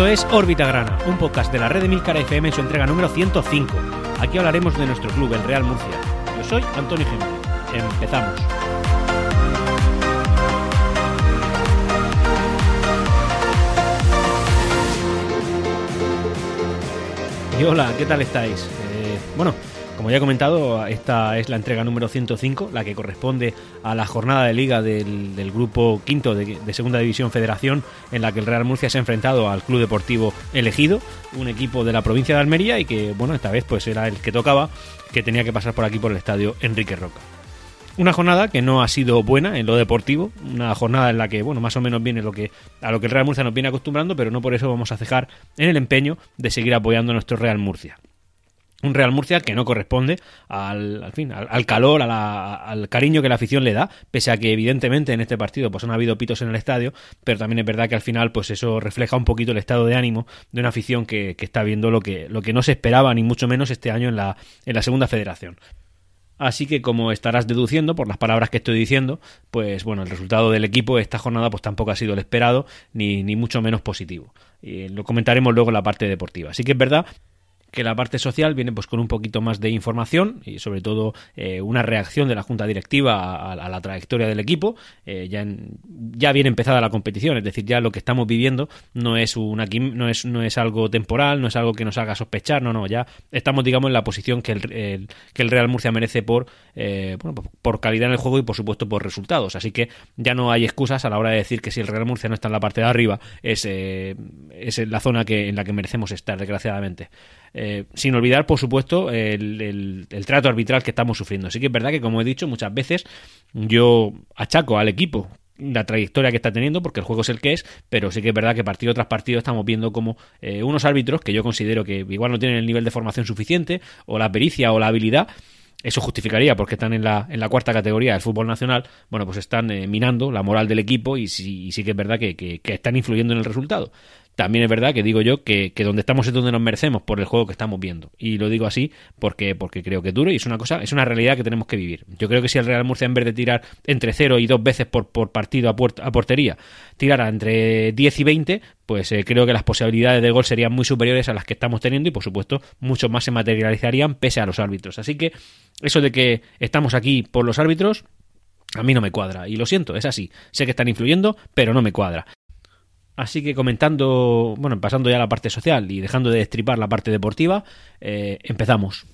Esto es Órbita Grana, un podcast de la red de Milcar FM en su entrega número 105. Aquí hablaremos de nuestro club, el Real Murcia. Yo soy Antonio Jiménez. Empezamos. Y hola, ¿qué tal estáis? Eh, bueno, como ya he comentado, esta es la entrega número 105, la que corresponde a la jornada de liga del, grupo quinto de, Segunda División Federación, en la que el Real Murcia se ha enfrentado al Club Deportivo Elegido, un equipo de la provincia de Almería y que, bueno, esta vez pues era el que tocaba, que tenía que pasar por aquí por el estadio Enrique Roca. Una jornada que no ha sido buena en lo deportivo, una jornada en la que, bueno, más o menos viene lo que, a lo que el Real Murcia nos viene acostumbrando, pero no por eso vamos a cejar en el empeño de seguir apoyando a nuestro Real Murcia un Real Murcia que no corresponde al, al fin, al, calor, al cariño que la afición le da, pese a que evidentemente en este partido pues han habido pitos en el estadio, pero también es verdad que al final pues eso refleja un poquito el estado de ánimo de una afición que, está viendo lo que, lo que no se esperaba ni mucho menos este año en la, en la segunda federación. Así que como estarás deduciendo por las palabras que estoy diciendo, pues bueno, el resultado del equipo esta jornada pues tampoco ha sido el esperado ni, ni mucho menos positivo. Y lo comentaremos luego en la parte deportiva. Así que es verdad que la parte social viene pues con un poquito más de información y sobre todo eh, una reacción de la junta directiva a, la trayectoria del equipo. Eh, ya ya viene empezada la competición es decir ya lo que estamos viviendo no es una no es no es algo temporal no es algo que nos haga sospechar no no ya estamos digamos en la posición que el, que el Real Murcia merece por eh, bueno, por calidad en el juego y por supuesto por resultados. Así que ya no hay excusas a la hora de decir que si el Real Murcia no está en la parte de arriba es es la zona que en la que merecemos estar desgraciadamente eh, sin olvidar, por supuesto, el, trato arbitral que estamos sufriendo. Así que es verdad que, como he dicho muchas veces, yo achaco al equipo la trayectoria que está teniendo, porque el juego es el que es, pero sí que es verdad que partido tras partido estamos viendo como eh, unos árbitros que yo considero que igual no tienen el nivel de formación suficiente, o la pericia o la habilidad, eso justificaría porque están en la, en la cuarta categoría del fútbol nacional, bueno, pues están eh, minando la moral del equipo y sí, sí que es verdad que, que, están influyendo en el resultado. También es verdad que digo yo que, donde estamos es donde nos merecemos por el juego que estamos viendo. Y lo digo así porque, porque creo que es duro y es una cosa, es una realidad que tenemos que vivir. Yo creo que si el Real Murcia, en vez de tirar entre 0 y 2 veces por, por partido a, a, portería, tirara entre 10 y 20, pues eh, creo que las posibilidades de gol serían muy superiores a las que estamos teniendo y por supuesto mucho más se materializarían pese a los árbitros. Así que eso de que estamos aquí por los árbitros, a mí no me cuadra. Y lo siento, es así. Sé que están influyendo, pero no me cuadra. Así que comentando, bueno, pasando ya a la parte social y dejando de destripar la parte deportiva, eh, empezamos.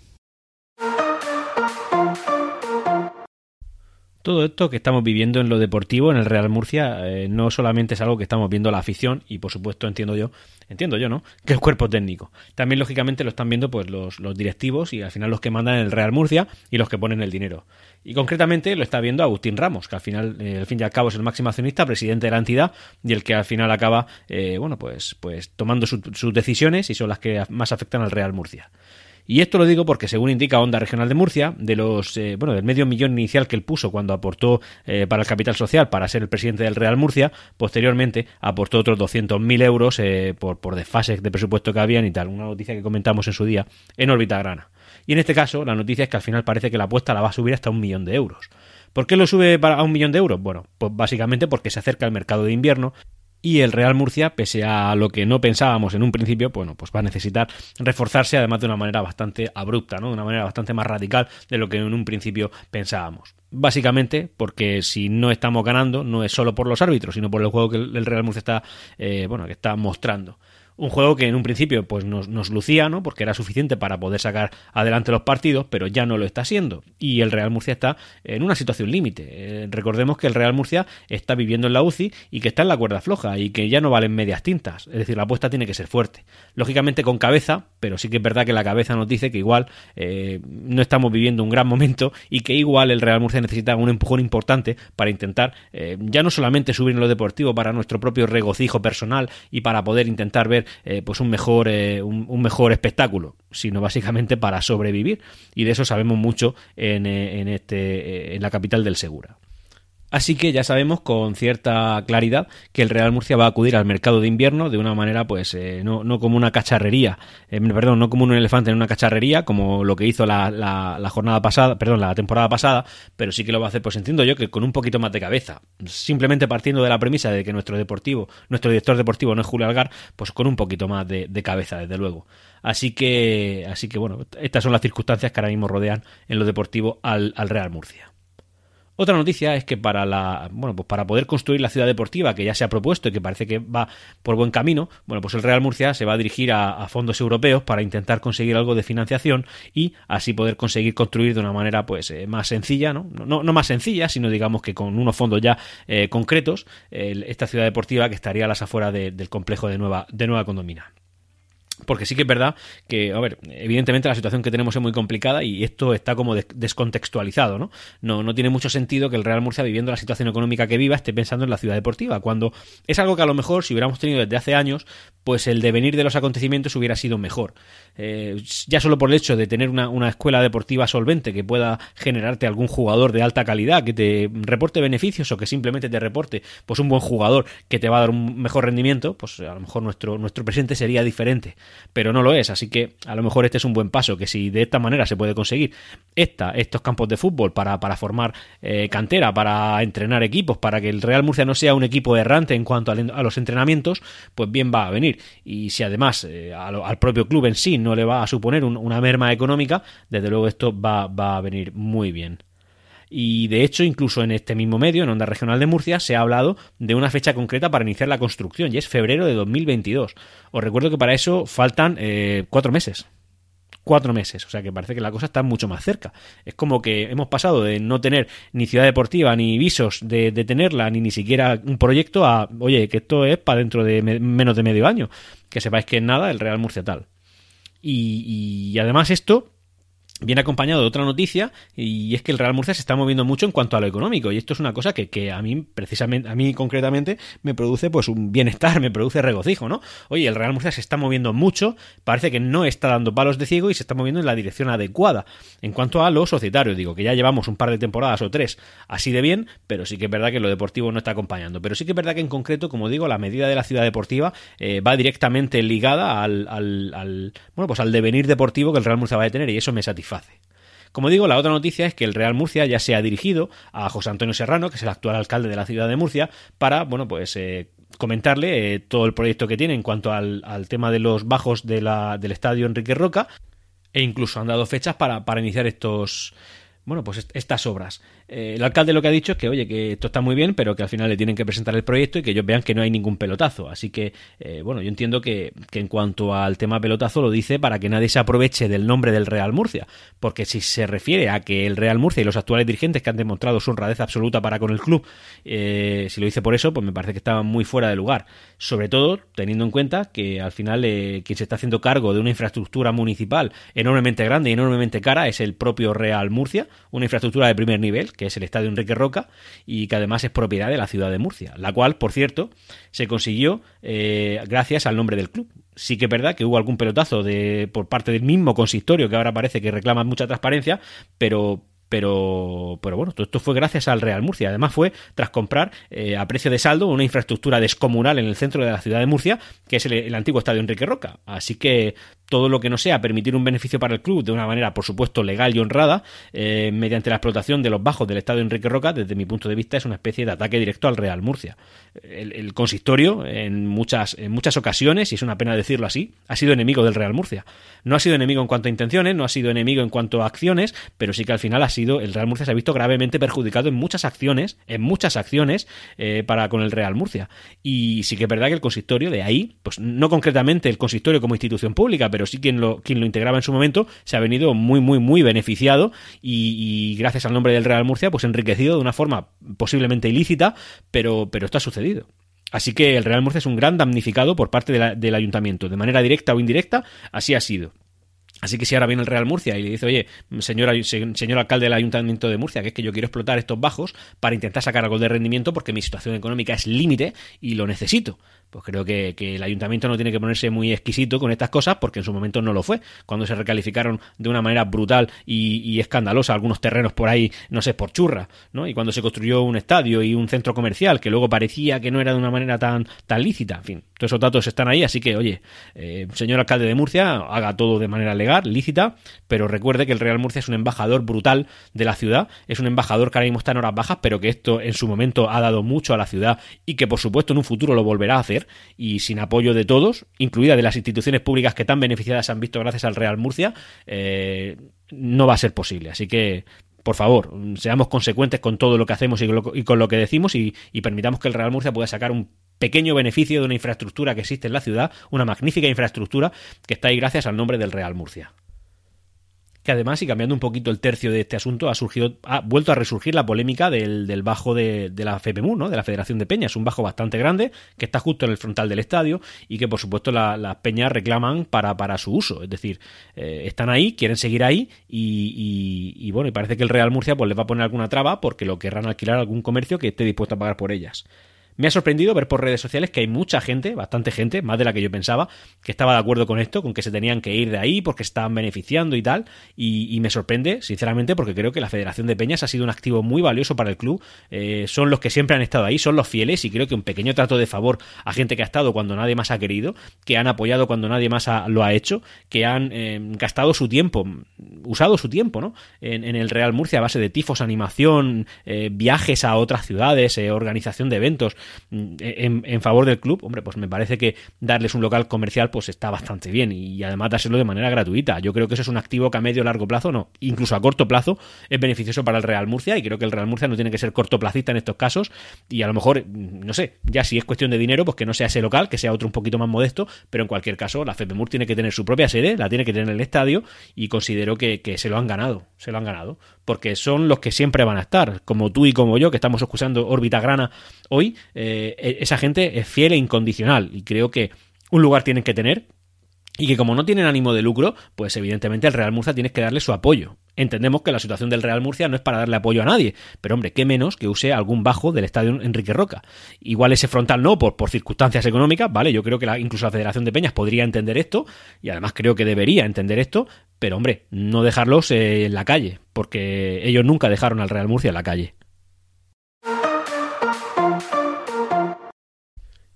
Todo esto que estamos viviendo en lo deportivo en el Real Murcia eh, no solamente es algo que estamos viendo la afición y por supuesto entiendo yo, entiendo yo, ¿no? Que el cuerpo técnico. También lógicamente lo están viendo pues los, los directivos y al final los que mandan el Real Murcia y los que ponen el dinero. Y concretamente lo está viendo Agustín Ramos, que al final, eh, al fin y al cabo, es el máximo accionista, presidente de la entidad, y el que al final acaba, eh, bueno, pues, pues tomando sus decisiones y son las que más afectan al Real Murcia. Y esto lo digo porque, según indica Onda Regional de Murcia, de los eh, bueno del medio millón inicial que él puso cuando aportó para el capital social para ser el presidente del Real Murcia, posteriormente aportó otros 200.000 euros por, por desfases de presupuesto que habían y tal. Una noticia que comentamos en su día en órbita grana. Y en este caso, la noticia es que al final parece que la apuesta la va a subir hasta un millón de euros. ¿Por qué lo sube a un millón de euros? Bueno, pues básicamente porque se acerca el mercado de invierno y el Real Murcia, pese a lo que no pensábamos en un principio, bueno, pues va a necesitar reforzarse además de una manera bastante abrupta, ¿no? De una manera bastante más radical de lo que en un principio pensábamos. Básicamente porque si no estamos ganando no es solo por los árbitros, sino por el juego que el Real Murcia está, eh, bueno, que está mostrando. Un juego que en un principio pues nos, nos, lucía, ¿no? Porque era suficiente para poder sacar adelante los partidos, pero ya no lo está siendo. Y el Real Murcia está en una situación límite. Eh, recordemos que el Real Murcia está viviendo en la UCI y que está en la cuerda floja y que ya no valen medias tintas. Es decir, la apuesta tiene que ser fuerte. Lógicamente con cabeza, pero sí que es verdad que la cabeza nos dice que igual eh, no estamos viviendo un gran momento y que igual el Real Murcia necesita un empujón importante para intentar eh, ya no solamente subir en lo deportivo para nuestro propio regocijo personal y para poder intentar ver eh, pues un mejor, eh, un, mejor espectáculo, sino básicamente para sobrevivir. Y de eso sabemos mucho en, eh, en, este, en la capital del Segura. Así que ya sabemos con cierta claridad que el Real Murcia va a acudir al mercado de invierno de una manera, pues, eh, no, no, como una cacharrería, eh, perdón, no como un elefante en una cacharrería, como lo que hizo la, la, jornada pasada, perdón, la temporada pasada, pero sí que lo va a hacer, pues entiendo yo que con un poquito más de cabeza. Simplemente partiendo de la premisa de que nuestro deportivo, nuestro director deportivo no es Julio Algar, pues con un poquito más de, de cabeza, desde luego. Así que, así que bueno, estas son las circunstancias que ahora mismo rodean en lo deportivo al, al Real Murcia. Otra noticia es que para la bueno, pues para poder construir la ciudad deportiva que ya se ha propuesto y que parece que va por buen camino, bueno, pues el Real Murcia se va a dirigir a, fondos europeos para intentar conseguir algo de financiación y así poder conseguir construir de una manera pues eh, más sencilla, ¿no? ¿no? No, más sencilla, sino digamos que con unos fondos ya eh, concretos, esta ciudad deportiva que estaría a las afueras del complejo de Nueva de Nueva Condomina. Porque sí que es verdad que, a ver, evidentemente la situación que tenemos es muy complicada y esto está como descontextualizado, ¿no? ¿no? No tiene mucho sentido que el Real Murcia, viviendo la situación económica que viva, esté pensando en la ciudad deportiva, cuando es algo que a lo mejor, si hubiéramos tenido desde hace años, pues el devenir de los acontecimientos hubiera sido mejor. Eh, ya solo por el hecho de tener una, una, escuela deportiva solvente que pueda generarte algún jugador de alta calidad, que te reporte beneficios o que simplemente te reporte pues un buen jugador que te va a dar un mejor rendimiento, pues a lo mejor nuestro, nuestro presente sería diferente pero no lo es. Así que a lo mejor este es un buen paso, que si de esta manera se puede conseguir esta, estos campos de fútbol para, para formar eh, cantera, para entrenar equipos, para que el Real Murcia no sea un equipo errante en cuanto a, los entrenamientos, pues bien va a venir. Y si además eh, al propio club en sí no le va a suponer una merma económica, desde luego esto va, va a venir muy bien. Y de hecho, incluso en este mismo medio, en Onda Regional de Murcia, se ha hablado de una fecha concreta para iniciar la construcción, y es febrero de 2022. Os recuerdo que para eso faltan eh, cuatro meses cuatro meses. O sea que parece que la cosa está mucho más cerca. Es como que hemos pasado de no tener ni ciudad deportiva, ni visos de, tenerla, ni ni siquiera un proyecto a, oye, que esto es para dentro de menos de medio año. Que sepáis que es nada el Real Murcia tal. y además esto viene acompañado de otra noticia y es que el Real Murcia se está moviendo mucho en cuanto a lo económico. Y esto es una cosa que, que, a mí precisamente a mí concretamente me produce pues un bienestar me produce regocijo no oye el Real Murcia se está moviendo mucho parece que no está dando palos de ciego y se está moviendo en la dirección adecuada. En cuanto a lo societario digo que ya llevamos un par de temporadas o tres así de bien pero sí que es verdad que lo deportivo no está acompañando. Pero sí que es verdad que en concreto como digo la medida de la ciudad deportiva eh, va directamente ligada al, al, al bueno pues al devenir deportivo que el Real Murcia va a tener y eso me satisface como digo, la otra noticia es que el Real Murcia ya se ha dirigido a José Antonio Serrano, que es el actual alcalde de la ciudad de Murcia, para, bueno, pues eh, comentarle eh, todo el proyecto que tiene en cuanto al, tema de los bajos del estadio Enrique Roca, e incluso han dado fechas para, para iniciar estos, bueno, pues estas obras. Eh, el alcalde lo que ha dicho es que, oye, que esto está muy bien, pero que al final le tienen que presentar el proyecto y que ellos vean que no hay ningún pelotazo. Así que, eh, bueno, yo entiendo que, que, en cuanto al tema pelotazo lo dice para que nadie se aproveche del nombre del Real Murcia. Porque si se refiere a que el Real Murcia y los actuales dirigentes que han demostrado su honradez absoluta para con el club, eh, si lo dice por eso, pues me parece que estaban muy fuera de lugar. Sobre todo teniendo en cuenta que al final quien se está haciendo cargo de una infraestructura municipal enormemente grande y enormemente cara es el propio Real Murcia, una infraestructura de primer nivel que es el Estadio Enrique Roca, y que además es propiedad de la ciudad de Murcia, la cual, por cierto, se consiguió eh, gracias al nombre del club. Sí que es verdad que hubo algún pelotazo de, por parte del mismo consistorio, que ahora parece que reclama mucha transparencia, pero pero, pero bueno, todo esto fue gracias al Real Murcia. Además fue tras comprar eh, a precio de saldo una infraestructura descomunal en el centro de la ciudad de Murcia, que es el, antiguo estadio Enrique Roca. Así que todo lo que no sea permitir un beneficio para el club de una manera, por supuesto, legal y honrada, eh, mediante la explotación de los bajos del estadio Enrique Roca, desde mi punto de vista es una especie de ataque directo al Real Murcia. El, consistorio, en muchas, en muchas ocasiones, y es una pena decirlo así, ha sido enemigo del Real Murcia. No ha sido enemigo en cuanto a intenciones, no ha sido enemigo en cuanto a acciones, pero sí que al final ha sido, el Real Murcia se ha visto gravemente perjudicado en muchas acciones, en muchas acciones eh, para con el Real Murcia. Y sí que es verdad que el consistorio de ahí, pues no concretamente el consistorio como institución pública, pero sí quien lo, quien lo integraba en su momento, se ha venido muy, muy, muy beneficiado y, gracias al nombre del Real Murcia, pues enriquecido de una forma posiblemente ilícita, pero, pero esto ha sucedido. Así que el Real Murcia es un gran damnificado por parte del ayuntamiento, de manera directa o indirecta, así ha sido. Así que si ahora viene el Real Murcia y le dice, oye, señor, señor alcalde del Ayuntamiento de Murcia, que es que yo quiero explotar estos bajos para intentar sacar algo de rendimiento porque mi situación económica es límite y lo necesito. Pues creo que, el ayuntamiento no tiene que ponerse muy exquisito con estas cosas porque en su momento no lo fue. Cuando se recalificaron de una manera brutal y, escandalosa algunos terrenos por ahí, no sé, por churra, ¿no? Y cuando se construyó un estadio y un centro comercial que luego parecía que no era de una manera tan, tan lícita, en fin, todos esos datos están ahí, así que, oye, eh, señor alcalde de Murcia, haga todo de manera legal, lícita, pero recuerde que el Real Murcia es un embajador brutal de la ciudad, es un embajador que ahora mismo está en horas bajas, pero que esto en su momento ha dado mucho a la ciudad y que por supuesto en un futuro lo volverá a hacer y sin apoyo de todos, incluida de las instituciones públicas que tan beneficiadas han visto gracias al Real Murcia, eh, no va a ser posible. Así que por favor, seamos consecuentes con todo lo que hacemos y con lo que decimos y, permitamos que el Real Murcia pueda sacar un pequeño beneficio de una infraestructura que existe en la ciudad, una magnífica infraestructura que está ahí gracias al nombre del Real Murcia que además, y cambiando un poquito el tercio de este asunto, ha surgido, ha vuelto a resurgir la polémica del, del bajo de, la FPMU, ¿no? de la Federación de Peñas, un bajo bastante grande que está justo en el frontal del estadio y que por supuesto las peñas reclaman para, para su uso, es decir, eh, están ahí, quieren seguir ahí y, y, bueno, y parece que el Real Murcia pues les va a poner alguna traba porque lo querrán alquilar a algún comercio que esté dispuesto a pagar por ellas. Me ha sorprendido ver por redes sociales que hay mucha gente, bastante gente, más de la que yo pensaba, que estaba de acuerdo con esto, con que se tenían que ir de ahí porque estaban beneficiando y tal. Y, me sorprende, sinceramente, porque creo que la Federación de Peñas ha sido un activo muy valioso para el club. Eh, son los que siempre han estado ahí, son los fieles y creo que un pequeño trato de favor a gente que ha estado cuando nadie más ha querido, que han apoyado cuando nadie más lo ha hecho, que han eh, gastado su tiempo, usado su tiempo, ¿no? En, el Real Murcia a base de tifos, animación, eh, viajes a otras ciudades, organización de eventos en, favor del club, hombre, pues me parece que darles un local comercial pues está bastante bien y además dárselo de manera gratuita. Yo creo que eso es un activo que a medio o largo plazo, no, incluso a corto plazo es beneficioso para el Real Murcia y creo que el Real Murcia no tiene que ser cortoplacista en estos casos y a lo mejor, no sé, ya si es cuestión de dinero, pues que no sea ese local, que sea otro un poquito más modesto, pero en cualquier caso la FEPEMUR tiene que tener su propia sede, la tiene que tener en el estadio y considero que, que se lo han ganado, se lo han ganado, porque son los que siempre van a estar, como tú y como yo, que estamos escuchando órbita grana hoy, eh, e, esa gente es fiel e incondicional. Y creo que un lugar tienen que tener y que como no tienen ánimo de lucro, pues evidentemente el Real Murcia tiene que darle su apoyo. Entendemos que la situación del Real Murcia no es para darle apoyo a nadie, pero hombre, qué menos que use algún bajo del estadio Enrique Roca. Igual ese frontal no, por, por circunstancias económicas, ¿vale? Yo creo que la, incluso la Federación de Peñas podría entender esto, y además creo que debería entender esto, pero hombre, no dejarlos eh, en la calle, porque ellos nunca dejaron al Real Murcia en la calle.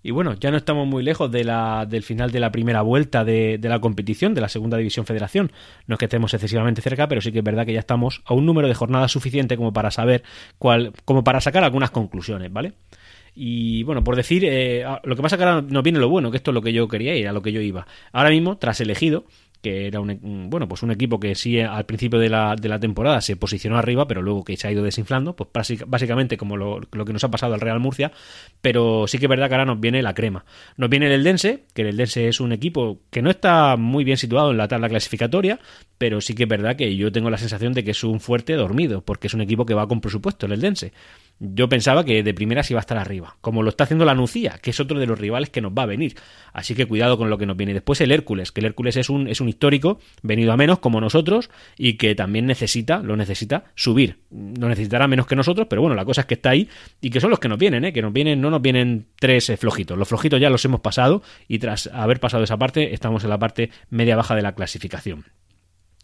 Y bueno, ya no estamos muy lejos de la, del final de la primera vuelta de, de, la competición, de la Segunda División Federación. No es que estemos excesivamente cerca, pero sí que es verdad que ya estamos a un número de jornadas suficiente como para saber cuál, como para sacar algunas conclusiones, ¿vale? Y bueno, por decir, eh, lo que pasa que ahora nos viene lo bueno, que esto es lo que yo quería ir, a lo que yo iba. Ahora mismo, tras elegido, que era un, bueno pues un equipo que sí al principio de la, de la temporada se posicionó arriba pero luego que se ha ido desinflando pues básicamente como lo, que nos ha pasado al Real Murcia. Pero sí que es verdad que ahora nos viene la crema. Nos viene el Eldense que el Eldense es un equipo que no está muy bien situado en la tabla clasificatoria pero sí que es verdad que yo tengo la sensación de que es un fuerte dormido porque es un equipo que va con presupuesto el Eldense yo pensaba que de primeras iba a estar arriba, como lo está haciendo la Nucía, que es otro de los rivales que nos va a venir. Así que cuidado con lo que nos viene. Después el Hércules, que el Hércules es un, es un histórico, venido a menos como nosotros, y que también necesita, lo necesita, subir. Lo necesitará menos que nosotros, pero bueno, la cosa es que está ahí, y que son los que nos vienen, ¿eh? que nos vienen, no nos vienen tres eh, flojitos. Los flojitos ya los hemos pasado, y tras haber pasado esa parte, estamos en la parte media baja de la clasificación.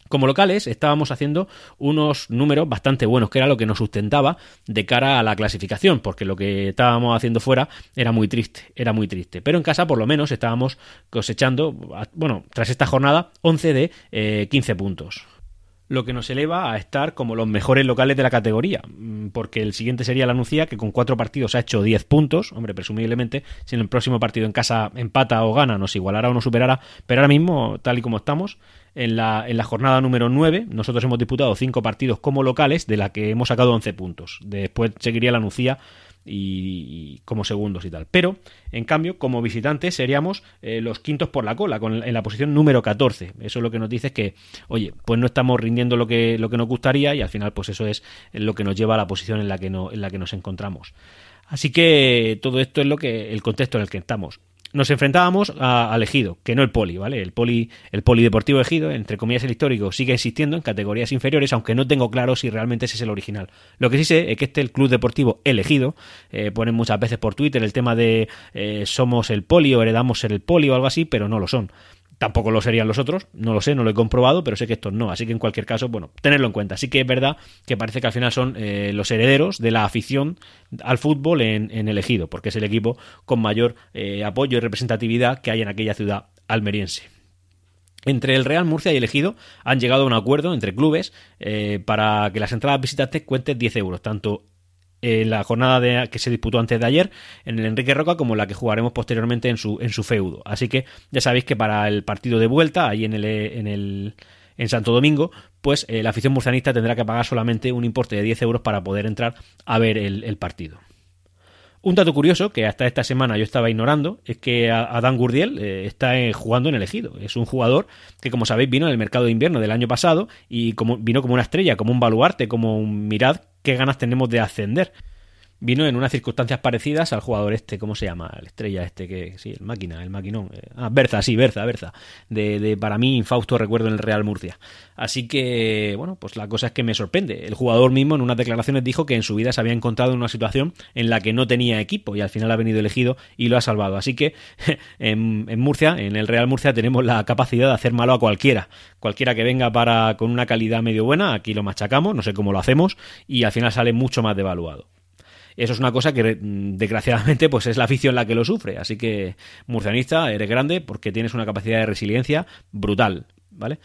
Como locales estábamos haciendo unos números bastante buenos, que era lo que nos sustentaba de cara a la clasificación, porque lo que estábamos haciendo fuera era muy triste, era muy triste. Pero en casa por lo menos estábamos cosechando, bueno, tras esta jornada, 11 de 15 eh, puntos lo que nos eleva a estar como los mejores locales de la categoría, mm, porque el siguiente sería la Nucía, que con cuatro partidos ha hecho 10 puntos, hombre, presumiblemente, si en el próximo partido en casa empata o gana, nos igualará o nos superará, pero ahora mismo, tal y como estamos, en la, en la jornada número 9, nosotros hemos disputado 5 partidos como locales, de la que hemos sacado 11 puntos. Después seguiría la Nucía y, como segundos y tal. Pero, en cambio, como visitantes seríamos eh, los quintos por la cola, con, en la posición número 14. Eso es lo que nos dice que, oye, pues no estamos rindiendo lo que, lo que nos gustaría y al final, pues eso es lo que nos lleva a la posición en la que, no, en la que nos encontramos. Así que todo esto es lo que el contexto en el que estamos. Nos enfrentábamos al Ejido, que no el Poli, ¿vale? El Poli, el Polideportivo Ejido, entre comillas el histórico, sigue existiendo en categorías inferiores, aunque no tengo claro si realmente ese es el original. Lo que sí sé es que este el Club Deportivo elegido, eh, ponen muchas veces por Twitter el tema de eh, somos el Poli o heredamos ser el Poli o algo así, pero no lo son. Tampoco lo serían los otros, no lo sé, no lo he comprobado, pero sé que estos no. Así que en cualquier caso, bueno, tenerlo en cuenta. Así que es verdad que parece que al final son eh, los herederos de la afición al fútbol en, elegido, porque es el equipo con mayor eh, apoyo y representatividad que hay en aquella ciudad almeriense. Entre el Real Murcia y el Ejido han llegado a un acuerdo entre clubes eh, para que las entradas visitantes cuenten 10 euros, tanto en la jornada de, que se disputó antes de ayer en el Enrique Roca como la que jugaremos posteriormente en su, en su feudo. Así que ya sabéis que para el partido de vuelta, ahí en el, en el en Santo Domingo, pues eh, la afición murcianista tendrá que pagar solamente un importe de 10 euros para poder entrar a ver el, partido. Un dato curioso que hasta esta semana yo estaba ignorando es que Adán Gurdiel eh, está eh, jugando en el ejido. Es un jugador que, como sabéis, vino en el mercado de invierno del año pasado y como, vino como una estrella, como un baluarte, como un mirad qué ganas tenemos de ascender vino en unas circunstancias parecidas al jugador este, ¿cómo se llama? La estrella este que, sí, el máquina, el maquinón. Eh, ah, Berza, sí, Berza, Berza. De, de, para mí, infausto recuerdo en el Real Murcia. Así que, bueno, pues la cosa es que me sorprende. El jugador mismo en unas declaraciones dijo que en su vida se había encontrado en una situación en la que no tenía equipo y al final ha venido elegido y lo ha salvado. Así que en, en Murcia, en el Real Murcia, tenemos la capacidad de hacer malo a cualquiera. Cualquiera que venga para con una calidad medio buena, aquí lo machacamos, no sé cómo lo hacemos, y al final sale mucho más devaluado. Eso es una cosa que desgraciadamente pues es la afición la que lo sufre. Así que murcianista, eres grande porque tienes una capacidad de resiliencia brutal, ¿vale?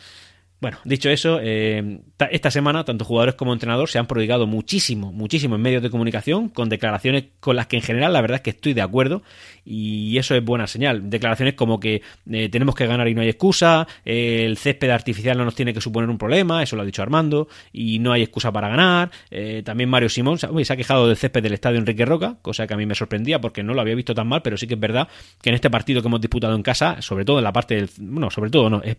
Bueno, dicho eso, eh, esta semana tanto jugadores como entrenador se han prodigado muchísimo, muchísimo en medios de comunicación, con declaraciones con las que en general la verdad es que estoy de acuerdo y eso es buena señal. Declaraciones como que eh, tenemos que ganar y no hay excusa, el césped artificial no nos tiene que suponer un problema, eso lo ha dicho Armando, y no hay excusa para ganar. Eh, también Mario Simón se ha quejado del césped del estadio Enrique Roca, cosa que a mí me sorprendía porque no lo había visto tan mal, pero sí que es verdad que en este partido que hemos disputado en casa, sobre todo en la parte del... Bueno, sobre todo no, es,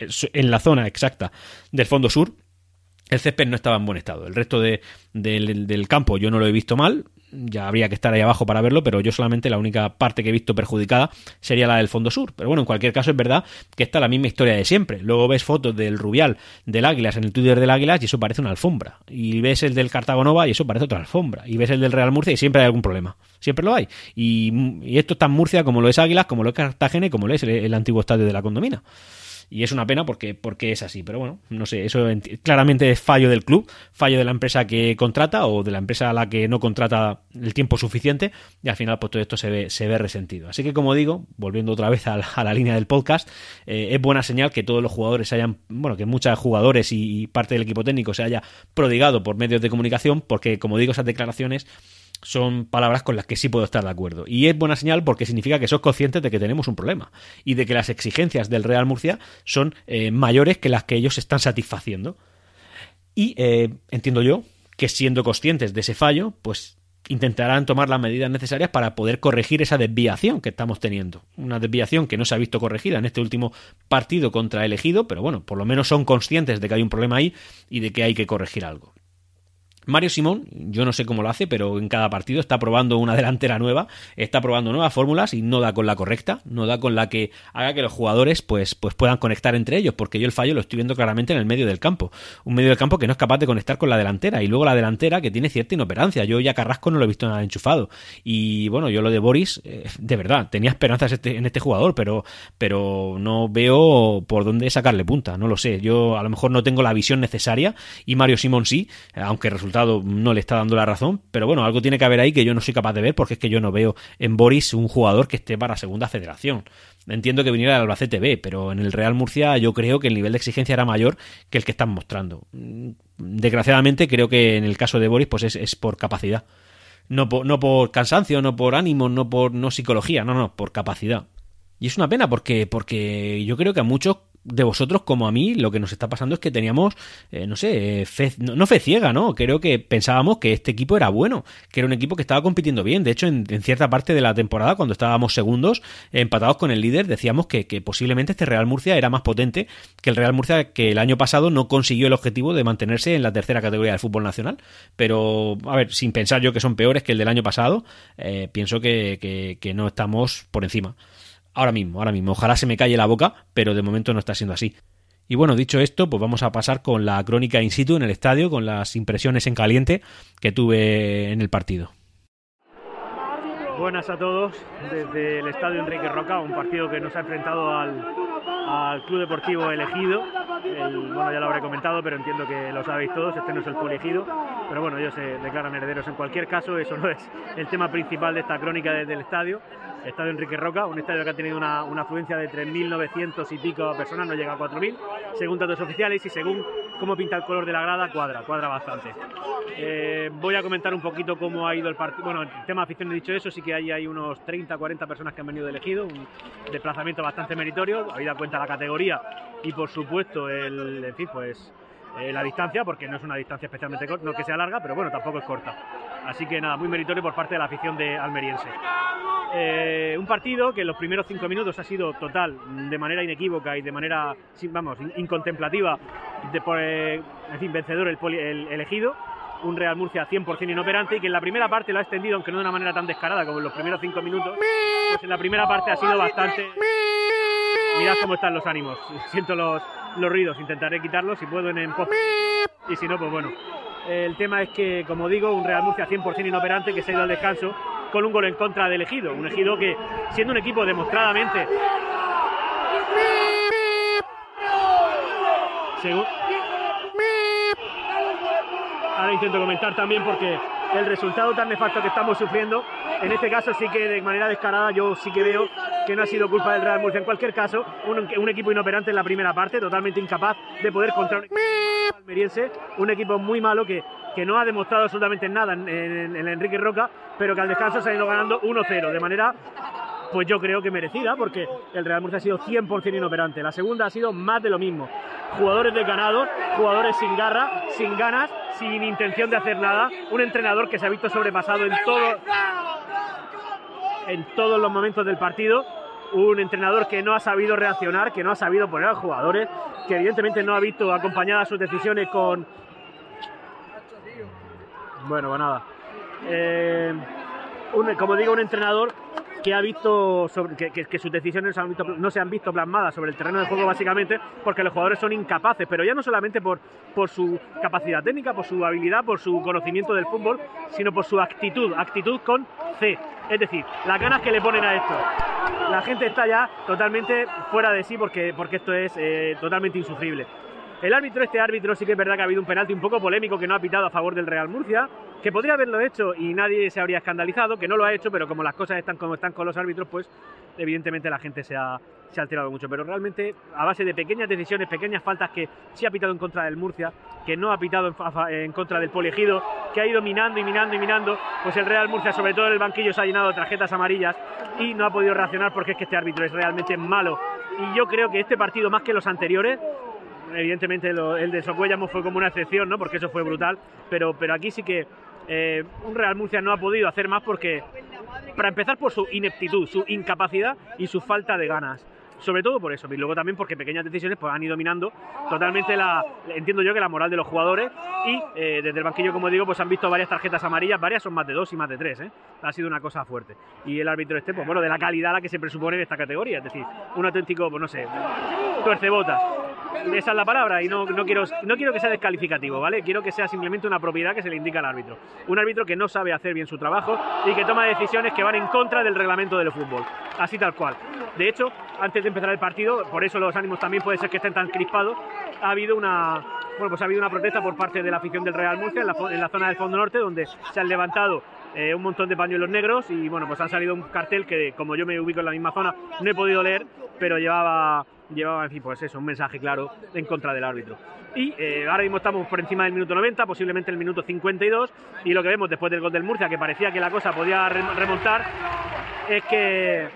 en la zona exacta del fondo sur, el césped no estaba en buen estado. El resto de, del, campo yo no lo he visto mal. Ya habría que estar ahí abajo para verlo, pero yo solamente la única parte que he visto perjudicada sería la del fondo sur. Pero bueno, en cualquier caso es verdad que está la misma historia de siempre. Luego ves fotos del Rubial del Águilas en el Twitter del Águilas y eso parece una alfombra. Y ves el del Cartago Nova y eso parece otra alfombra. Y ves el del Real Murcia y siempre hay algún problema. Siempre lo hay. Y, esto está en Murcia como lo es Águilas, como lo es Cartagena y como lo es el antiguo estadio de la Condomina y es una pena porque, porque es así, pero bueno, no sé, eso claramente es fallo del club, fallo de la empresa que contrata o de la empresa a la que no contrata el tiempo suficiente y al final pues todo esto se ve, se ve resentido. Así que como digo, volviendo otra vez a la, línea del podcast, eh, es buena señal que todos los jugadores hayan, bueno, que muchos jugadores y parte del equipo técnico se haya prodigado por medios de comunicación porque como digo, esas declaraciones son palabras con las que sí puedo estar de acuerdo. Y es buena señal porque significa que sos conscientes de que tenemos un problema y de que las exigencias del Real Murcia son eh, mayores que las que ellos están satisfaciendo. Y eh, entiendo yo que siendo conscientes de ese fallo, pues intentarán tomar las medidas necesarias para poder corregir esa desviación que estamos teniendo. Una desviación que no se ha visto corregida en este último partido contra elegido, pero bueno, por lo menos son conscientes de que hay un problema ahí y de que hay que corregir algo. Mario Simón, yo no sé cómo lo hace, pero en cada partido está probando una delantera nueva, está probando nuevas fórmulas y no da con la correcta, no da con la que haga que los jugadores pues, pues puedan conectar entre ellos, porque yo el fallo lo estoy viendo claramente en el medio del campo. Un medio del campo que no es capaz de conectar con la delantera y luego la delantera que tiene cierta inoperancia. Yo ya Carrasco no lo he visto nada enchufado. Y bueno, yo lo de Boris, eh, de verdad, tenía esperanzas este, en este jugador, pero, pero no veo por dónde sacarle punta, no lo sé. Yo a lo mejor no tengo la visión necesaria y Mario Simón sí, aunque resulta no le está dando la razón, pero bueno, algo tiene que haber ahí que yo no soy capaz de ver porque es que yo no veo en Boris un jugador que esté para segunda federación. Entiendo que viniera del Albacete B, pero en el Real Murcia yo creo que el nivel de exigencia era mayor que el que están mostrando. Desgraciadamente creo que en el caso de Boris pues es, por capacidad. No por, no por cansancio, no por ánimo, no por no psicología, no, no, por capacidad. Y es una pena porque, porque yo creo que a muchos de vosotros como a mí, lo que nos está pasando es que teníamos, eh, no sé, fe, no, fe ciega, ¿no? Creo que pensábamos que este equipo era bueno, que era un equipo que estaba compitiendo bien. De hecho, en, cierta parte de la temporada, cuando estábamos segundos, empatados con el líder, decíamos que, posiblemente este Real Murcia era más potente que el Real Murcia que el año pasado no consiguió el objetivo de mantenerse en la tercera categoría del fútbol nacional. Pero, a ver, sin pensar yo que son peores que el del año pasado, eh, pienso que, que no estamos por encima. Ahora mismo, ahora mismo. Ojalá se me calle la boca, pero de momento no está siendo así. Y bueno, dicho esto, pues vamos a pasar con la crónica in situ en el estadio, con las impresiones en caliente que tuve en el partido. Buenas a todos desde el estadio Enrique Roca, un partido que nos ha enfrentado al, Club Deportivo Elegido. bueno, ya lo habré comentado, pero entiendo que lo sabéis todos, este no es el elegido, pero bueno, ellos se declaran herederos en cualquier caso, eso no es el tema principal de esta crónica desde el estadio. Estadio Enrique Roca, un estadio que ha tenido una, afluencia de 3.900 y pico personas, no llega a 4.000, según datos oficiales y según cómo pinta el color de la grada, cuadra, cuadra bastante. Eh, voy a comentar un poquito cómo ha ido el partido. Bueno, el tema de afición he dicho eso, sí que hay, hay unos 30, 40 personas que han venido de elegido, un desplazamiento bastante meritorio, habida cuenta la categoría y por supuesto el, en fin, pues eh, la distancia, porque no es una distancia especialmente corta, no que sea larga, pero bueno, tampoco es corta. Así que nada, muy meritorio por parte de la afición de almeriense. Eh, un partido que en los primeros cinco minutos ha sido total, de manera inequívoca y de manera, vamos, incontemplativa, de, por, eh, fin, vencedor el, el, elegido. Un Real Murcia 100% inoperante y que en la primera parte lo ha extendido, aunque no de una manera tan descarada como en los primeros cinco minutos, pues en la primera parte ha sido bastante... Mirad cómo están los ánimos. Siento los, los ruidos, intentaré quitarlos si puedo en, en post. Y si no, pues bueno. El tema es que, como digo, un Real Murcia 100% inoperante que se ha ido al descanso con un gol en contra del Ejido. Un Ejido que, siendo un equipo demostradamente. Ahora intento comentar también porque el resultado tan nefasto que estamos sufriendo, en este caso sí que de manera descarada yo sí que veo que no ha sido culpa del Real Murcia. En cualquier caso, un, equipo inoperante en la primera parte, totalmente incapaz de poder contra un almeriense, un equipo muy malo que, que no ha demostrado absolutamente nada en, el Enrique Roca, pero que al descanso se ha ido ganando 1-0 de manera pues yo creo que merecida, porque el Real Murcia ha sido 100% inoperante. La segunda ha sido más de lo mismo. Jugadores desganados, jugadores sin garra, sin ganas, sin intención de hacer nada. Un entrenador que se ha visto sobrepasado en todo, en todos los momentos del partido. Un entrenador que no ha sabido reaccionar, que no ha sabido poner a los jugadores, que evidentemente no ha visto acompañadas sus decisiones con. Bueno, pues nada. Eh, como digo, un entrenador que ha visto que, sus decisiones no se han visto plasmadas sobre el terreno de juego básicamente porque los jugadores son incapaces, pero ya no solamente por, por su capacidad técnica, por su habilidad, por su conocimiento del fútbol, sino por su actitud, actitud con C, es decir, las ganas que le ponen a esto. La gente está ya totalmente fuera de sí porque, porque esto es eh, totalmente insufrible. El árbitro, este árbitro, sí que es verdad que ha habido un penalti un poco polémico que no ha pitado a favor del Real Murcia, que podría haberlo hecho y nadie se habría escandalizado, que no lo ha hecho, pero como las cosas están como están con los árbitros, pues evidentemente la gente se ha, alterado mucho. Pero realmente, a base de pequeñas decisiones, pequeñas faltas que sí ha pitado en contra del Murcia, que no ha pitado en, contra del Poliegido, que ha ido minando y minando y minando, pues el Real Murcia, sobre todo en el banquillo, se ha llenado de tarjetas amarillas y no ha podido reaccionar porque es que este árbitro es realmente malo. Y yo creo que este partido, más que los anteriores, evidentemente el de Socuellamo fue como una excepción, ¿no? Porque eso fue brutal, pero, pero aquí sí que eh, un Real Murcia no ha podido hacer más porque, para empezar por su ineptitud, su incapacidad y su falta de ganas sobre todo por eso, y luego también porque pequeñas decisiones pues, han ido minando totalmente la, entiendo yo que la moral de los jugadores y eh, desde el banquillo, como digo, pues han visto varias tarjetas amarillas, varias son más de dos y más de tres, ¿eh? ha sido una cosa fuerte. Y el árbitro este, pues bueno, de la calidad a la que se presupone en esta categoría, es decir, un auténtico, pues no sé, tuercebotas. Esa es la palabra y no, no, quiero, no quiero que sea descalificativo, ¿vale? Quiero que sea simplemente una propiedad que se le indica al árbitro. Un árbitro que no sabe hacer bien su trabajo y que toma decisiones que van en contra del reglamento del fútbol. Así tal cual. De hecho, antes de empezar el partido, por eso los ánimos también puede ser que estén tan crispados, ha habido una, bueno, pues ha habido una protesta por parte de la afición del Real Murcia en la, zona del fondo norte, donde se han levantado eh, un montón de pañuelos negros y bueno, pues han salido un cartel que como yo me ubico en la misma zona no he podido leer, pero llevaba, llevaba en fin, pues eso, un mensaje claro en contra del árbitro. Y eh, ahora mismo estamos por encima del minuto 90, posiblemente el minuto 52, y lo que vemos después del gol del Murcia, que parecía que la cosa podía remontar, es que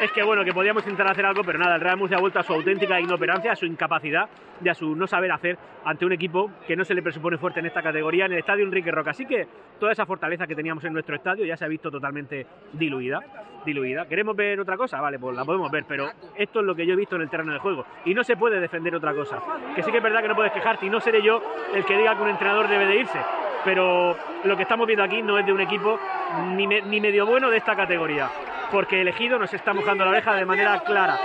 es que bueno, que podíamos intentar hacer algo, pero nada, el Real Murcia ha vuelto a su auténtica inoperancia, a su incapacidad y a su no saber hacer ante un equipo que no se le presupone fuerte en esta categoría en el estadio Enrique Roca. Así que toda esa fortaleza que teníamos en nuestro estadio ya se ha visto totalmente diluida. diluida. ¿Queremos ver otra cosa? Vale, pues la podemos ver, pero esto es lo que yo he visto en el terreno de juego y no se puede defender otra cosa. Que sí que es verdad que no puedes quejarte y no seré yo el que diga que un entrenador debe de irse, pero lo que estamos viendo aquí no es de un equipo ni, ni medio bueno de esta categoría porque elegido nos está mojando la oreja de manera clara.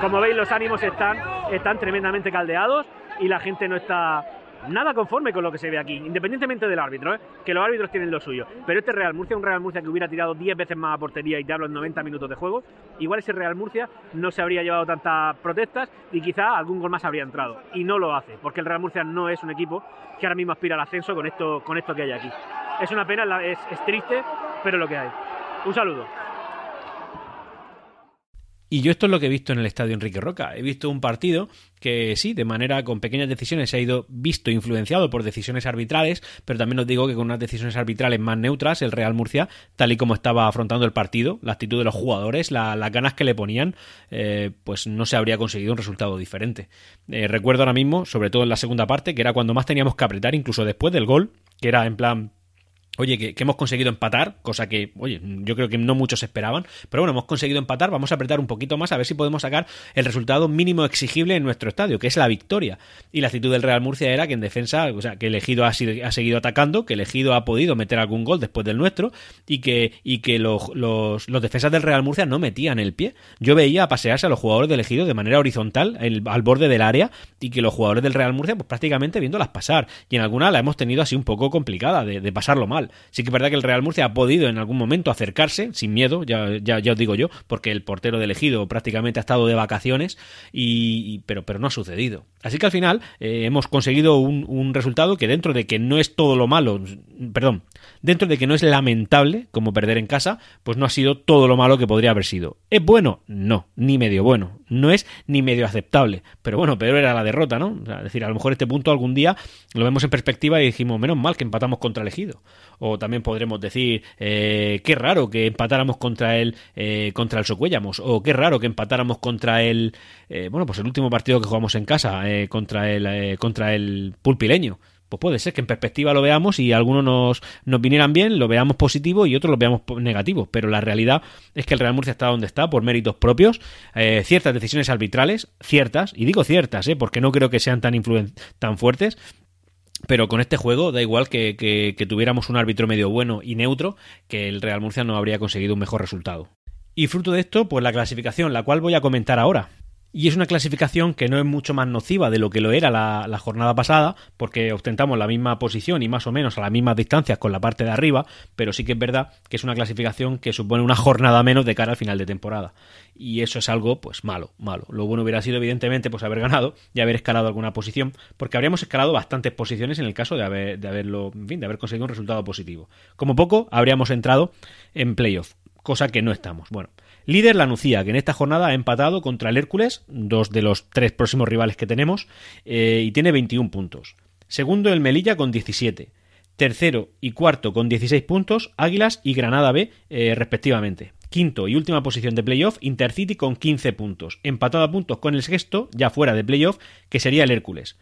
Como veis, los ánimos están, están tremendamente caldeados y la gente no está nada conforme con lo que se ve aquí, independientemente del árbitro, ¿eh? que los árbitros tienen lo suyo. Pero este Real Murcia, un Real Murcia que hubiera tirado 10 veces más a portería y te hablo en 90 minutos de juego, igual ese Real Murcia no se habría llevado tantas protestas y quizá algún gol más habría entrado. Y no lo hace, porque el Real Murcia no es un equipo que ahora mismo aspira al ascenso con esto, que hay aquí. Es una pena, es, es triste, pero lo que hay. Un saludo. Y yo esto es lo que he visto en el estadio Enrique Roca. He visto un partido que sí, de manera con pequeñas decisiones se ha ido visto influenciado por decisiones arbitrales, pero también os digo que con unas decisiones arbitrales más neutras, el Real Murcia, tal y como estaba afrontando el partido, la actitud de los jugadores, las ganas que le ponían, eh, pues no se habría conseguido un resultado diferente. Eh, recuerdo ahora mismo, sobre todo en la segunda parte, que era cuando más teníamos que apretar, incluso después del gol, que era en plan Oye, que, hemos conseguido empatar, cosa que, oye, yo creo que no muchos esperaban, pero bueno, hemos conseguido empatar, vamos a apretar un poquito más a ver si podemos sacar el resultado mínimo exigible en nuestro estadio, que es la victoria. Y la actitud del Real Murcia era que en defensa, o sea, que el elegido ha, ha seguido atacando, que el elegido ha podido meter algún gol después del nuestro y que, y que los, los, defensas del Real Murcia no metían el pie. Yo veía pasearse a los jugadores del elegido de manera horizontal al borde del área y que los jugadores del Real Murcia, pues prácticamente viéndolas pasar. Y en alguna la hemos tenido así un poco complicada de pasarlo mal. Sí que es verdad que el Real Murcia ha podido en algún momento acercarse, sin miedo, ya, ya, os digo yo, porque el portero de elegido prácticamente ha estado de vacaciones, y, pero, pero no ha sucedido. Así que al final eh, hemos conseguido un, resultado que dentro de que no es todo lo malo, perdón, dentro de que no es lamentable como perder en casa, pues no ha sido todo lo malo que podría haber sido. ¿Es bueno? No, ni medio bueno. No es ni medio aceptable. Pero bueno, peor era la derrota, ¿no? es decir, a lo mejor este punto algún día lo vemos en perspectiva y dijimos, menos mal que empatamos contra el Ejido. O también podremos decir, eh, qué raro que empatáramos contra el, eh, contra el Socuellamos. O qué raro que empatáramos contra el, eh, bueno, pues el último partido que jugamos en casa, contra el, contra el Pulpileño pues puede ser que en perspectiva lo veamos y algunos nos, nos vinieran bien, lo veamos positivo y otros lo veamos negativo. Pero la realidad es que el Real Murcia está donde está por méritos propios, eh, ciertas decisiones arbitrales, ciertas, y digo ciertas, eh, porque no creo que sean tan, tan fuertes, pero con este juego da igual que, tuviéramos un árbitro medio bueno y neutro, que el Real Murcia no habría conseguido un mejor resultado. Y fruto de esto, pues la clasificación, la cual voy a comentar ahora y es una clasificación que no es mucho más nociva de lo que lo era la, jornada pasada, porque ostentamos la misma posición y más o menos a las mismas distancias con la parte de arriba, pero sí que es verdad que es una clasificación que supone una jornada menos de cara al final de temporada. Y eso es algo, pues malo, malo. Lo bueno hubiera sido, evidentemente, pues haber ganado y haber escalado alguna posición, porque habríamos escalado bastantes posiciones en el caso de, haber, de haberlo, en fin, de haber conseguido un resultado positivo. Como poco, habríamos entrado en playoff, cosa que no estamos. Bueno. Líder la Nucía, que en esta jornada ha empatado contra el Hércules, dos de los tres próximos rivales que tenemos, eh, y tiene 21 puntos. Segundo el Melilla con 17. Tercero y cuarto con 16 puntos, Águilas y Granada B eh, respectivamente. Quinto y última posición de playoff, Intercity con 15 puntos. Empatado a puntos con el sexto, ya fuera de playoff, que sería el Hércules.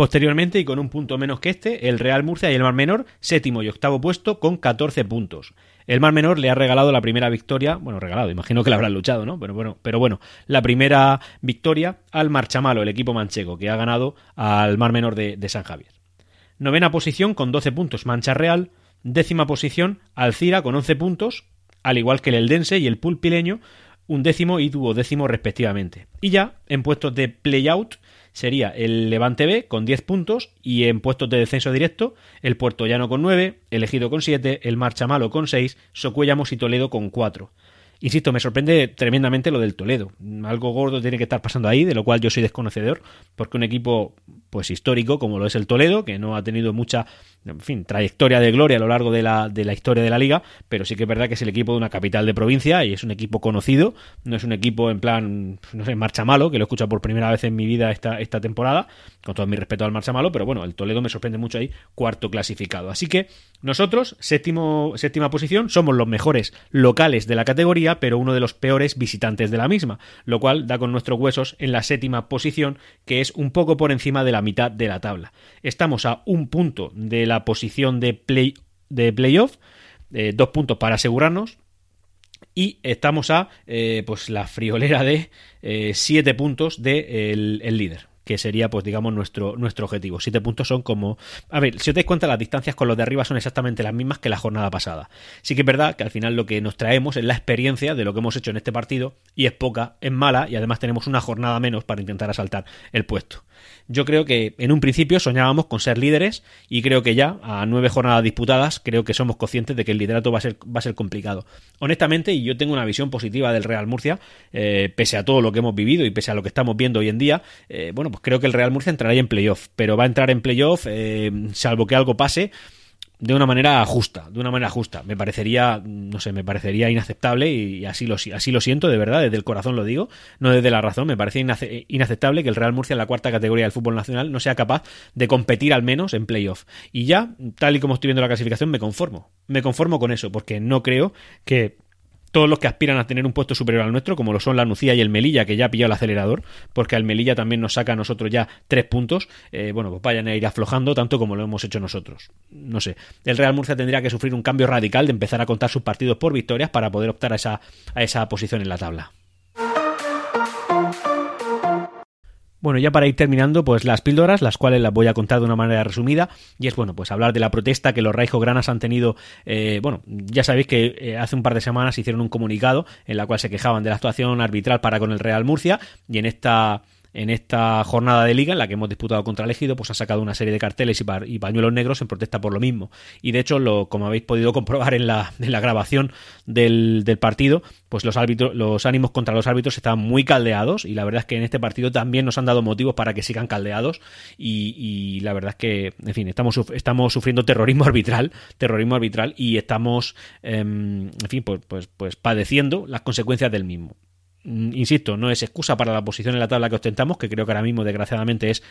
Posteriormente, y con un punto menos que este, el Real Murcia y el Mar Menor, séptimo y octavo puesto con 14 puntos. El Mar Menor le ha regalado la primera victoria, bueno, regalado, imagino que la habrán luchado, ¿no? Pero bueno, pero bueno, la primera victoria al Marchamalo, el equipo manchego, que ha ganado al Mar Menor de, San Javier. Novena posición con 12 puntos Mancha Real, décima posición Alcira con 11 puntos, al igual que el Eldense y el Pulpileño, un décimo y duodécimo respectivamente. Y ya en puestos de play-out sería el Levante B con 10 puntos y en puestos de descenso directo el Puerto Llano con 9, el Ejido con 7, el Marchamalo con 6, Socuellamos y Toledo con 4. Insisto, me sorprende tremendamente lo del Toledo. Algo gordo tiene que estar pasando ahí, de lo cual yo soy desconocedor, porque un equipo pues histórico como lo es el Toledo, que no ha tenido mucha en fin, trayectoria de gloria a lo largo de la, de la historia de la liga, pero sí que es verdad que es el equipo de una capital de provincia y es un equipo conocido, no es un equipo en plan, no sé, marcha malo, que lo he escuchado por primera vez en mi vida esta, esta temporada, con todo mi respeto al marcha malo, pero bueno, el Toledo me sorprende mucho ahí, cuarto clasificado. Así que nosotros, séptimo, séptima posición, somos los mejores locales de la categoría, pero uno de los peores visitantes de la misma, lo cual da con nuestros huesos en la séptima posición, que es un poco por encima de la mitad de la tabla. Estamos a un punto de la posición de, play, de playoff, eh, dos puntos para asegurarnos. Y estamos a eh, pues la friolera de eh, siete puntos del de el líder que sería, pues digamos, nuestro, nuestro objetivo. Siete puntos son como... A ver, si os dais cuenta, las distancias con los de arriba son exactamente las mismas que la jornada pasada. Sí que es verdad que al final lo que nos traemos es la experiencia de lo que hemos hecho en este partido y es poca, es mala y además tenemos una jornada menos para intentar asaltar el puesto. Yo creo que en un principio soñábamos con ser líderes y creo que ya a nueve jornadas disputadas creo que somos conscientes de que el liderato va a ser, va a ser complicado. Honestamente, y yo tengo una visión positiva del Real Murcia, eh, pese a todo lo que hemos vivido y pese a lo que estamos viendo hoy en día, eh, bueno, pues creo que el Real Murcia entrará en playoff, pero va a entrar en playoff eh, salvo que algo pase de una manera justa, de una manera justa. Me parecería, no sé, me parecería inaceptable y así lo, así lo siento, de verdad, desde el corazón lo digo, no desde la razón. Me parece inaceptable que el Real Murcia en la cuarta categoría del fútbol nacional no sea capaz de competir al menos en playoff. Y ya, tal y como estoy viendo la clasificación, me conformo. Me conformo con eso, porque no creo que todos los que aspiran a tener un puesto superior al nuestro, como lo son la Nucía y el Melilla, que ya ha pillado el acelerador, porque al Melilla también nos saca a nosotros ya tres puntos, eh, bueno, pues vayan a ir aflojando tanto como lo hemos hecho nosotros. No sé, el Real Murcia tendría que sufrir un cambio radical de empezar a contar sus partidos por victorias para poder optar a esa, a esa posición en la tabla. Bueno, ya para ir terminando, pues las píldoras, las cuales las voy a contar de una manera resumida, y es bueno, pues hablar de la protesta que los Raijo Granas han tenido, eh, bueno, ya sabéis que eh, hace un par de semanas hicieron un comunicado en la cual se quejaban de la actuación arbitral para con el Real Murcia, y en esta en esta jornada de liga en la que hemos disputado contra el Ejido, pues ha sacado una serie de carteles y, pañuelos negros en protesta por lo mismo. Y de hecho, lo, como habéis podido comprobar en la, grabación del, partido, pues los árbitros, los ánimos contra los árbitros estaban muy caldeados y la verdad es que en este partido también nos han dado motivos para que sigan caldeados y, y la verdad es que, en fin, estamos, estamos sufriendo terrorismo arbitral, terrorismo arbitral y estamos, em, en fin, pues, pues, pues padeciendo las consecuencias del mismo. Mm, insisto, no es excusa para la posición en la tabla que ostentamos, que creo que ahora mismo desgraciadamente es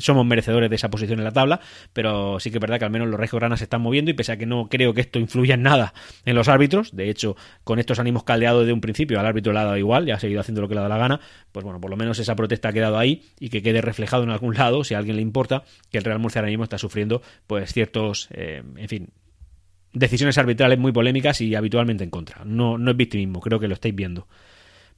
somos merecedores de esa posición en la tabla, pero sí que es verdad que al menos los Granas se están moviendo y pese a que no creo que esto influya en nada en los árbitros, de hecho, con estos ánimos caldeados desde un principio, al árbitro le ha dado igual, ya ha seguido haciendo lo que le da la gana, pues bueno, por lo menos esa protesta ha quedado ahí y que quede reflejado en algún lado, si a alguien le importa, que el Real Murcia ahora mismo está sufriendo pues ciertos, eh, en fin, decisiones arbitrales muy polémicas y habitualmente en contra. No, no es victimismo, creo que lo estáis viendo.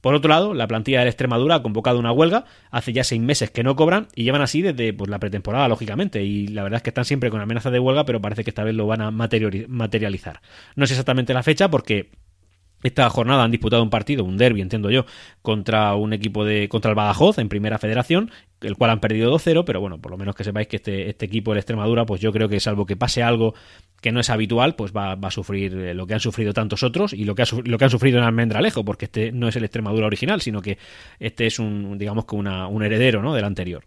Por otro lado, la plantilla de Extremadura ha convocado una huelga, hace ya seis meses que no cobran y llevan así desde pues, la pretemporada, lógicamente, y la verdad es que están siempre con amenaza de huelga, pero parece que esta vez lo van a materializar. No sé exactamente la fecha porque esta jornada han disputado un partido, un derby, entiendo yo, contra un equipo de contra el Badajoz en Primera Federación, el cual han perdido 2-0, pero bueno, por lo menos que sepáis que este, este equipo de Extremadura, pues yo creo que salvo que pase algo que no es habitual, pues va, va a sufrir eh, lo que han sufrido tantos otros y lo que, lo que han sufrido en Almendralejo, porque este no es el Extremadura original, sino que este es un, digamos que una, un heredero, ¿no? del anterior.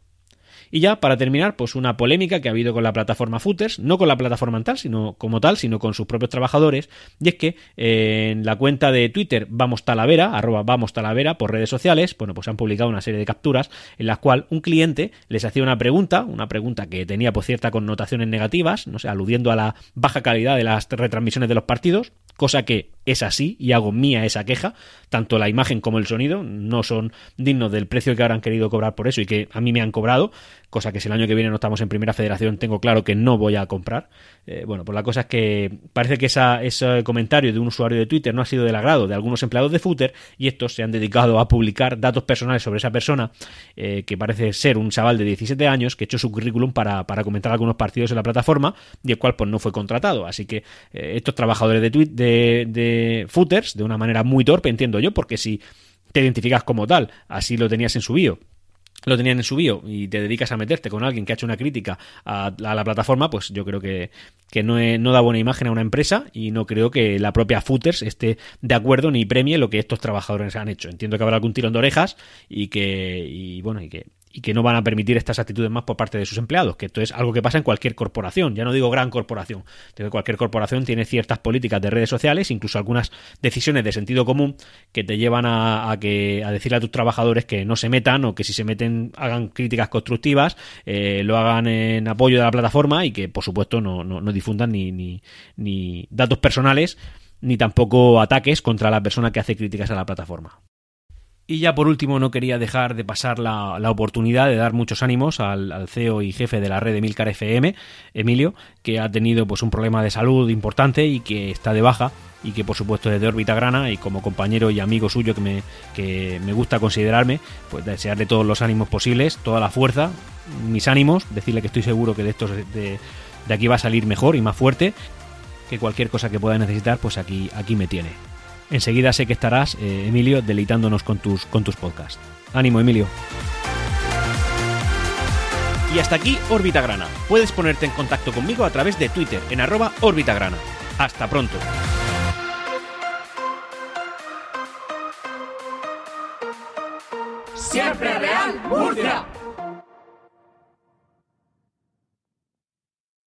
Y ya, para terminar, pues una polémica que ha habido con la plataforma Footers, no con la plataforma tal, sino como tal, sino con sus propios trabajadores, y es que eh, en la cuenta de Twitter Vamos Talavera, arroba Vamos Talavera, por redes sociales, bueno, pues han publicado una serie de capturas en las cual un cliente les hacía una pregunta, una pregunta que tenía por pues, cierta connotaciones negativas, no sé, aludiendo a la baja calidad de las retransmisiones de los partidos, cosa que es así y hago mía esa queja, tanto la imagen como el sonido no son dignos del precio que habrán querido cobrar por eso y que a mí me han cobrado, cosa que si el año que viene no estamos en primera federación tengo claro que no voy a comprar. Eh, bueno, pues la cosa es que parece que esa, ese comentario de un usuario de Twitter no ha sido del agrado de algunos empleados de Footer y estos se han dedicado a publicar datos personales sobre esa persona, eh, que parece ser un chaval de 17 años que echó su currículum para, para, comentar algunos partidos en la plataforma y el cual pues no fue contratado. Así que eh, estos trabajadores de, de, de Footers, de una manera muy torpe, entiendo yo, porque si te identificas como tal, así lo tenías en su bio lo tenían en su bio y te dedicas a meterte con alguien que ha hecho una crítica a, la plataforma, pues yo creo que, que no, da buena imagen a una empresa y no creo que la propia Footers esté de acuerdo ni premie lo que estos trabajadores han hecho. Entiendo que habrá algún tirón de orejas y que, y bueno, y que, y que no van a permitir estas actitudes más por parte de sus empleados, que esto es algo que pasa en cualquier corporación, ya no digo gran corporación, que cualquier corporación tiene ciertas políticas de redes sociales, incluso algunas decisiones de sentido común que te llevan a, que, a decirle a tus trabajadores que no se metan o que si se meten hagan críticas constructivas, eh, lo hagan en apoyo de la plataforma y que por supuesto no, no, difundan ni, ni datos personales ni tampoco ataques contra la persona que hace críticas a la plataforma. Y ya por último no quería dejar de pasar la, oportunidad de dar muchos ánimos al, CEO y jefe de la red de Milcar FM, Emilio, que ha tenido pues un problema de salud importante y que está de baja y que por supuesto desde órbita grana y como compañero y amigo suyo que me, que me gusta considerarme, pues desearle todos los ánimos posibles, toda la fuerza, mis ánimos, decirle que estoy seguro que de estos de, de aquí va a salir mejor y más fuerte, que cualquier cosa que pueda necesitar, pues aquí, aquí me tiene. Enseguida sé que estarás, eh, Emilio, deleitándonos con tus, con tus podcasts. Ánimo, Emilio. Y hasta aquí Órbita Grana. Puedes ponerte en contacto conmigo a través de Twitter en arroba Grana. Hasta pronto. Siempre real, Murcia.